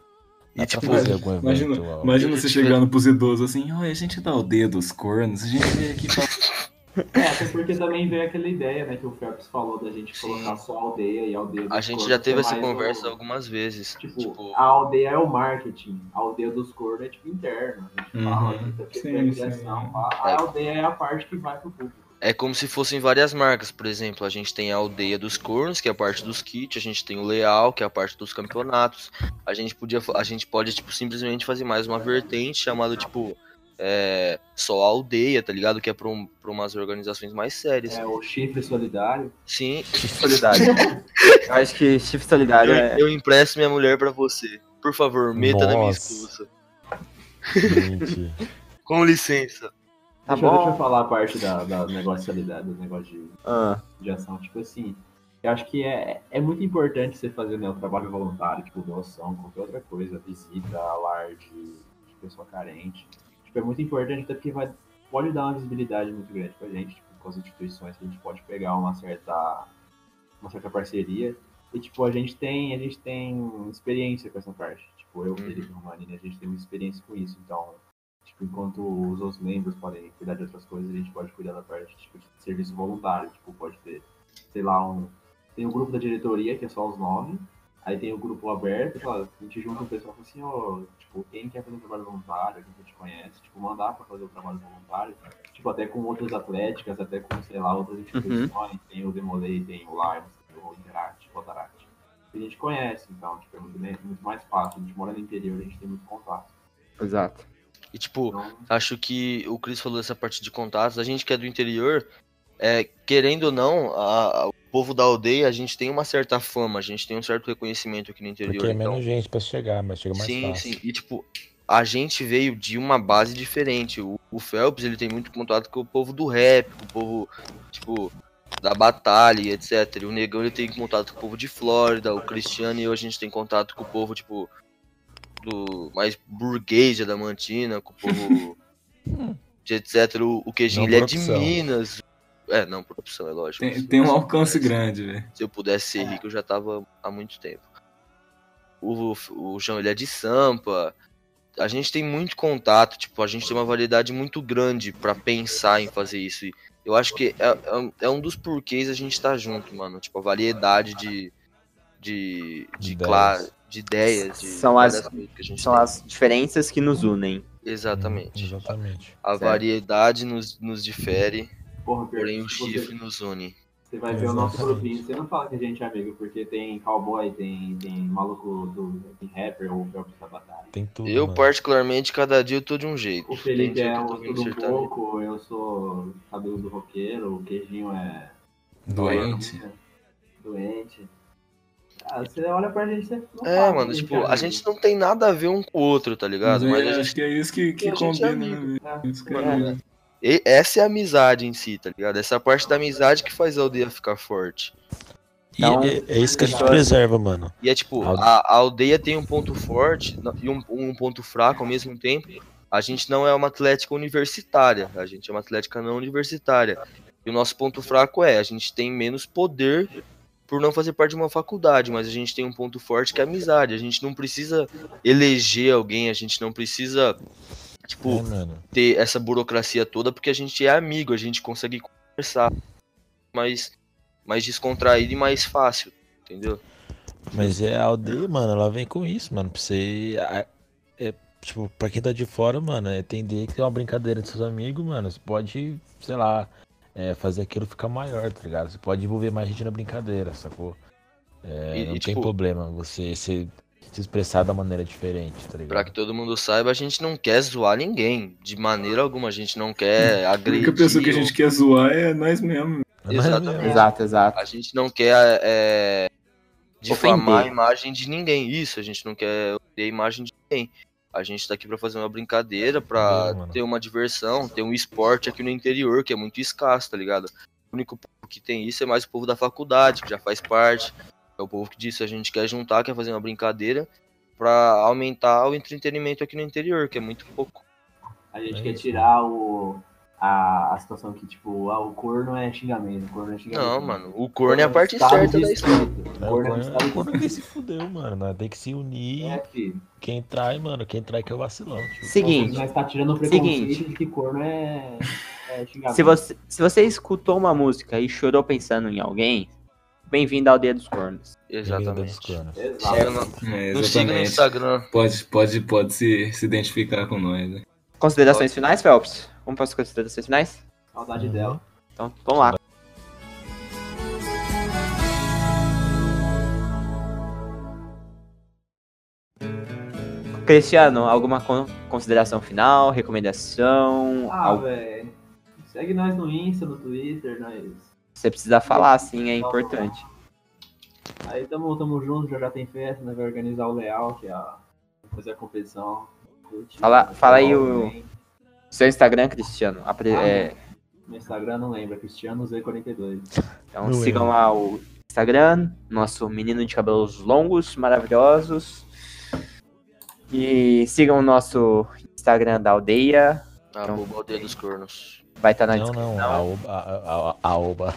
Dá E, pra tipo, fazer algum evento. Imagina, ó. imagina você chegando pros idosos assim, oi, a gente dá o dedo dos cornos, a gente veio aqui falar. É, até porque também veio aquela ideia, né, que o Phelps falou da gente colocar só a aldeia e a aldeia dos A gente já teve é essa conversa o- algumas vezes. Tipo, Tipo, a aldeia é o marketing, a aldeia dos cornos é tipo interno. A gente fala, Uhum. a gente tá Sim, a criação, sim. a, a aldeia é a parte que vai pro público. É como se fossem várias marcas. Por exemplo, a gente tem a Aldeia dos Cornos, que é a parte dos kits, a gente tem o Leal, que é a parte dos campeonatos. A gente podia, a gente pode tipo simplesmente fazer mais uma vertente chamada tipo é, só a aldeia, tá ligado? Que é pra, um, pra umas organizações mais sérias. É o chifre solidário. Sim, Chifre solidário. eu acho que chifre solidário eu, é. eu empresto minha mulher pra você. Por favor, meta na minha Nossa. esposa. Gente, Com licença. Tá deixa, eu- deixa eu bom. falar a parte da, da negocialidade, do negócio de, Ah, de ação. Tipo assim, eu acho que é, é muito importante você fazer né, o trabalho voluntário, tipo doação, qualquer outra coisa, visita lar de, de pessoa carente. Tipo, é muito importante até porque vai, pode dar uma visibilidade muito grande pra gente, tipo, com as instituições, que a gente pode pegar uma certa, uma certa parceria. E tipo, a gente tem, a gente tem experiência com essa parte. Tipo, eu, Felipe Romanini, a gente tem uma experiência com isso. Então, enquanto os outros membros podem cuidar de outras coisas, a gente pode cuidar da parte tipo, de serviço voluntário. Tipo, pode ter, sei lá, um. Tem o grupo da diretoria, que é só os nove. Aí tem o grupo aberto, a gente junta o pessoal e fala assim, ó, tipo, quem quer fazer um trabalho voluntário, quem te conhece, tipo, mandar pra fazer o trabalho voluntário, tipo, até com outras atléticas, até com, sei lá, outras instituições, tem o Demolay, tem o Lions, tem o Interact, o Rotaract. A gente conhece, então, tipo, é muito, muito mais fácil. A gente mora no interior, a gente tem muito contato. Exato. E tipo, Então, acho que o Chris falou dessa parte de contatos. A gente que é do interior, é, querendo ou não, a- a- o povo da aldeia, a gente tem uma certa fama, a gente tem um certo reconhecimento aqui no interior. Porque é então- menos gente pra chegar, mas chega mais sim, fácil. sim. E tipo, a gente veio de uma base diferente. O, o Phelps, ele tem muito contato com o povo do rap, com o povo, tipo, da batalha, etc. E o Negão, ele tem contato com o povo de Flórida. O Cristiano e eu, a gente tem contato com o povo, tipo, do mais burguês da Mantina, com o povo de etc. O, o Queijinho, ele é de. Minas. É, não por opção, é lógico. Tem, tem um alcance pudesse- grande, velho. se eu pudesse ser rico, eu já tava há muito tempo. O, o João, ele é de Sampa. A gente tem muito contato, tipo, a gente tem uma variedade muito grande pra pensar em fazer isso. E eu acho que é, é um- é um dos porquês a gente tá junto, mano. Tipo, a variedade de. de. de, De cla- ideias. De ideias. De São as- várias coisas que a gente São tem. as diferenças que nos unem. Exatamente. Exatamente. A Certo. variedade nos, nos difere, porra, porém o chifre nos une. Você vai ver o nosso Exatamente. grupinho, você não fala que a gente é amigo, porque tem cowboy, tem, tem maluco do tem rapper ou da batalha. Tem tudo. Eu, mano. particularmente, cada dia eu tô de um jeito. O Felipe é um tudo um pouco, eu sou cabelo do roqueiro, o queijinho é Doente. doente. Ah, você olha pra gente, você não É, fala que mano, a tipo, é a gente não tem nada a ver um com o outro, tá ligado? Mas Mas é, a acho gente, que é isso que, que a gente é combina, né, amigo. É, Isso que é é. legal. e- essa é a amizade em si, tá ligado? Essa parte da amizade que faz a aldeia ficar forte. E Então, é, é isso que a gente pessoas- preserva, mano. E é tipo, A- a, aldeia tem um ponto forte e um, um ponto fraco ao mesmo tempo. A gente não é uma atlética universitária, a gente é uma atlética não universitária. E o nosso ponto fraco é, a gente tem menos poder por não fazer parte de uma faculdade, mas a gente tem um ponto forte que é a amizade. A gente não precisa eleger alguém, a gente não precisa, tipo, É, ter essa burocracia toda, porque a gente é amigo, a gente consegue conversar mais, mais descontraído e mais fácil, entendeu? Mas é a aldeia, mano, ela vem com isso, mano. Pra você. É, tipo, pra quem tá de fora, mano, é entender que é uma brincadeira de seus amigos, mano. Você pode, sei lá, é, fazer aquilo ficar maior, tá ligado? Você pode envolver mais gente na brincadeira, sacou? É, E- não e, tem tipo- problema você se, se expressar da maneira diferente, tá ligado? Pra que todo mundo saiba, a gente não quer zoar ninguém. De maneira alguma, a gente não quer A agredir. única pessoa que a ou- gente quer zoar é nós mesmo. É Exatamente. mesmo. Exato, exato. A gente não quer é, difamar a imagem de ninguém. Isso, a gente não quer ofender a imagem de ninguém. A gente tá aqui pra fazer uma brincadeira, pra mano. ter uma diversão, ter um esporte aqui no interior, que é muito escasso, tá ligado? O único povo que tem isso é mais o povo da faculdade, que já faz parte. É o povo que disse, a gente quer juntar, quer fazer uma brincadeira pra aumentar o entretenimento aqui no interior, que é muito pouco. A gente É quer tirar o, a, a situação que, tipo, ah, o corno é xingamento, o corno é xingamento. Não, mano, o corno é a parte Estado certa da história. É, O corno é corno- estado o corno que espírito. se fudeu, mano. Nós tem que se unir. É. Quem trai, mano, quem trai que é o vacilão. Tio. Seguinte, Mas tá tirando o preconceito Seguinte. de que corno é, é xingamento. se você, se você escutou uma música e chorou pensando em alguém, bem-vindo à aldeia dos cornos. Exatamente. cornos. Exato. Siga no, É. Instagram. Pode, pode, pode se, se identificar com nós, né? Considerações finais, Phelps? Vamos para as considerações finais? Saudade Uhum. dela. Então, vamos lá. Cristiano, alguma con- consideração final, recomendação? Ah, algo velho. Segue nós no Insta, no Twitter, nós. você precisa falar, assim, é importante. Aí tamo, tamo junto, já já tem festa, né? Vai organizar o Leal, que é a. fazer a competição. Curtir, Fala- fala aí o-. Seu Instagram, Cristiano. apre- Ah, é, No Instagram não lembra, Cristiano Z42. então Não sigam lembro. lá o Instagram, nosso menino de cabelos longos, maravilhosos. E sigam o nosso Instagram da aldeia. Arroba Aldeia dos Cornos. Vai estar na Não, descrição. não, a. A, a, a oba.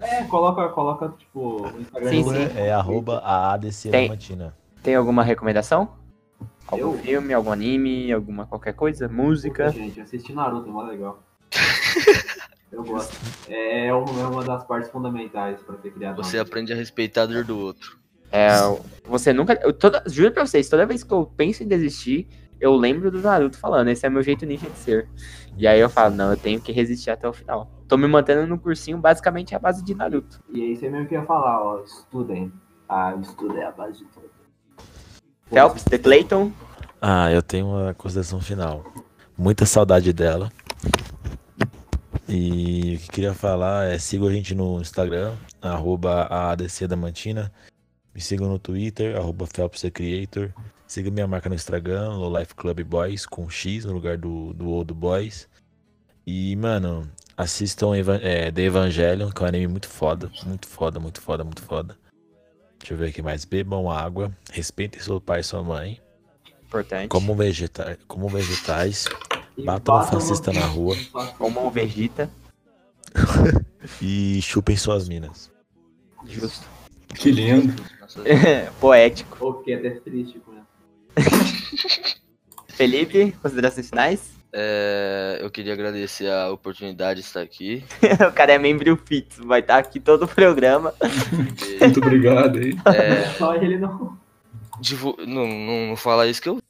É, coloca, coloca, tipo, o Instagram Sim, sim. É arroba a ADC Tem. Matina. Tem alguma recomendação? Algum Eu? filme, algum anime, alguma qualquer coisa? Música? Gente, eu assisti Naruto, é mó legal. Eu gosto. É uma, é uma das partes fundamentais pra ter criado. Você aprende a respeitar a dor do outro. É, você nunca. Eu toda, juro pra vocês, toda vez que eu penso em desistir, eu lembro do Naruto falando, esse é meu jeito ninja de ser. E aí eu falo, não, eu tenho que resistir até o final. Tô me mantendo no cursinho basicamente à base de Naruto. E aí você mesmo que ia falar, ó, estudem. Ah, estudo é a base de tudo. Phelps, The Clayton. Ah, eu tenho uma consideração final. Muita saudade dela. E o que queria falar é sigam a gente no Instagram, arroba ADC da Mantina. Me sigam no Twitter, arroba Creator. Siga minha marca no Instagram, Low Life Club Boys, com X no lugar do, do O do Boys. E, mano, assistam é, The Evangelion, que é um anime muito foda. Muito foda, muito foda, muito foda. Deixa eu ver aqui mais. Bebam água, respeitem seu pai e sua mãe. Importante. Como, vegeta como vegetais, E batam um fascista na rua Como o Vegeta. e chupem suas minas. Justo. Que lindo. Poético. Pô, fiquei até triste com ela. Felipe, considerações finais? É, eu queria agradecer a oportunidade de estar aqui. o cara é membro fixo, vai estar aqui todo o programa. Muito obrigado aí. é, Só ele não. divu- não, não, não falar isso que eu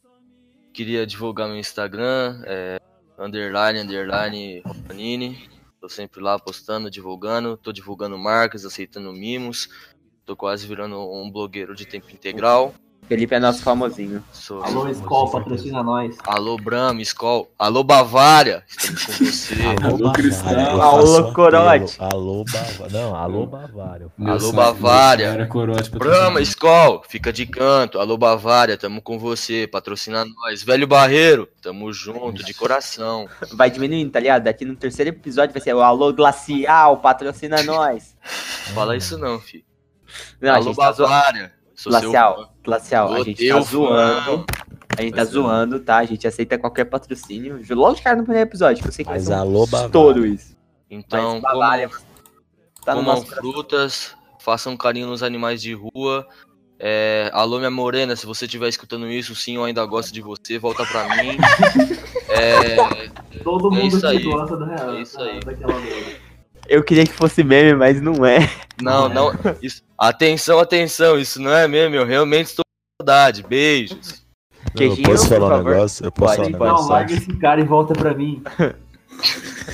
queria divulgar meu Instagram, é, underline, underline, Romanini. Tô sempre lá postando, divulgando. Tô divulgando marcas, aceitando mimos. Tô quase virando um blogueiro de tempo integral. Felipe é nosso famosinho. Sou... Alô, Skol, patrocina nós. Alô, Brahma, Skol. Alô, Bavária. Estamos com você. Alô, Cristão. Alô. Corote. Alô, Bavária. Não, alô, Bavária. Meu Alô, Bavária. corote Brahma, Skol, fica de canto. Alô, Bavária, tamo com você. Patrocina nós. Velho Barreiro, tamo junto, de coração. Vai diminuindo, tá ligado? Daqui no terceiro episódio vai ser o Alô Glacial, patrocina nós. Fala isso não, fi. Não, Alô, tá. Bavária. Sou seu Glacial. Glacial, a Sou gente tá zoando. fã. A gente tá Vai ser. zoando, tá? A gente aceita qualquer patrocínio. Logo de cara no primeiro episódio, que eu sei que Mas um alô, estouro isso. Então, Mas comam, Tá comam frutas, façam carinho nos animais de rua. É, alô, minha morena, se você estiver escutando isso, sim, eu ainda gosto de você, volta pra mim. É, Todo É mundo aí. gosta da, É isso aí. daquela. Eu queria que fosse meme, mas não é. não, não. Isso, atenção, atenção, isso não é mesmo, eu realmente estou com saudade. Beijos. Não, eu posso falar um negócio? Eu posso Pode, falar um pode. Não, negócio? larga esse cara e volta pra mim.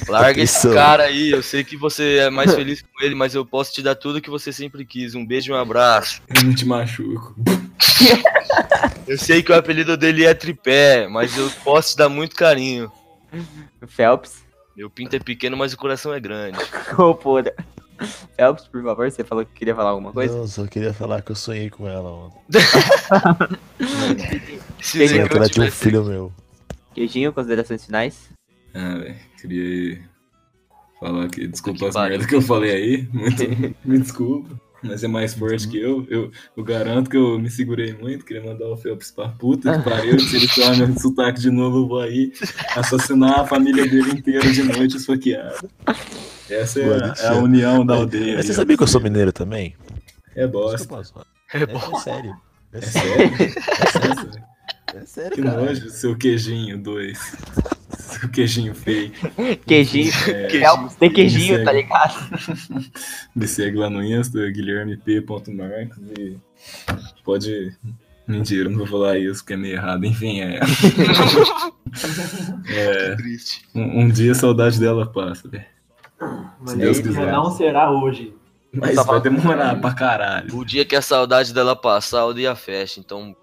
Larga esse cara aí, eu sei que você é mais feliz com ele, mas eu posso te dar tudo que você sempre quis. Um beijo e um abraço. Eu não te machuco. Eu sei que o apelido dele é tripé, mas eu posso te dar muito carinho. Phelps. Meu pinto é pequeno, mas o coração é grande. Ô, porra. Phelps, por favor, você falou que queria falar alguma coisa? Não, só queria falar que eu sonhei com ela ontem. Se Quem Sonhei eu que ela tinha um filho meu. Queijinho, considerações finais? Ah, velho. Queria falar que desculpa Que as merdas que eu falei aí. Muito, me desculpa. Mas é mais forte que eu. eu. Eu garanto que eu me segurei muito. Queria mandar o Phelps pra puta que pariu. Se ele toma meu sotaque de novo, eu vou aí assassinar a família dele inteira de noite esfaqueada. Essa Boa, é, a- deixa é a união da aldeia. Mas você sabia que eu sou mineiro também? É bosta. posso falar. É É, bom. é sério. É É sério. É sério. É sério, Que cara. nojo, seu queijinho dois. Seu queijinho feio. Queijinho. É, Phelps tem queijinho, segue. tá ligado? Me segue lá no Insta, guilhermep.marcos e pode. Mentira, não vou falar isso, porque é meio errado. Enfim, é. É, Triste. um, um dia a saudade dela passa, velho. Mas Se Deus quiser. não será hoje. Mas Tá vai demorar pra caralho. O dia que a saudade dela passar, o dia fecha. Então,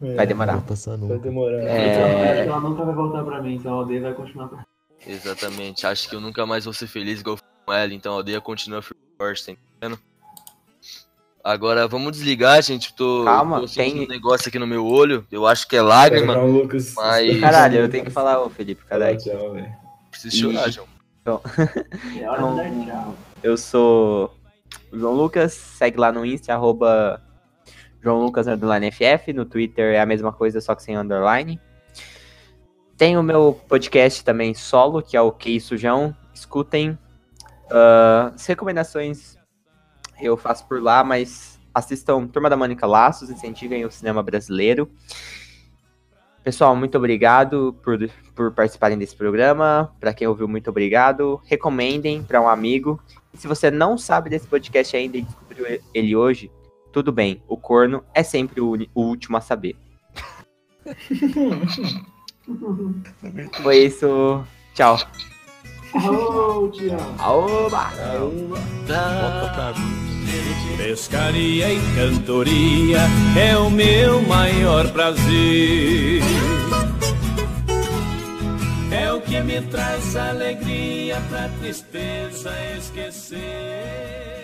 Vai demorar. Não vai passar nunca. demorar. Então, É... que ela nunca vai voltar pra mim, então a aldeia vai continuar pra exatamente. Acho que eu nunca mais vou ser feliz igual com ela. Então a aldeia continua firme forte, tá entendendo? Agora vamos desligar, gente. Tô, Calma, tô tem- um negócio aqui no meu olho. Eu acho que é lágrima. João Lucas. Mas- Caralho, eu tenho que falar, ô Felipe, caralho. Tchau, velho. Preciso chorar, João. É hora de dar tchau. Eu sou o João Lucas, segue lá no Insta, arroba João Lucas underline FF, no Twitter é a mesma coisa, só que sem underline. Tem o meu podcast também solo, que é o Que Sujão, escutem. Ah, as recomendações eu faço por lá, mas assistam Turma da Mônica Laços, incentivem o cinema brasileiro. Pessoal, muito obrigado por, por participarem desse programa. Para quem ouviu, muito obrigado. Recomendem para um amigo. E se você não sabe desse podcast ainda e descobriu ele hoje, tudo bem. O corno é sempre o, o último a saber. Foi isso. Tchau. Oh, Tião. Aoba! Volta pra Pescaria e cantoria é o meu maior prazer. É o que me traz alegria pra tristeza esquecer.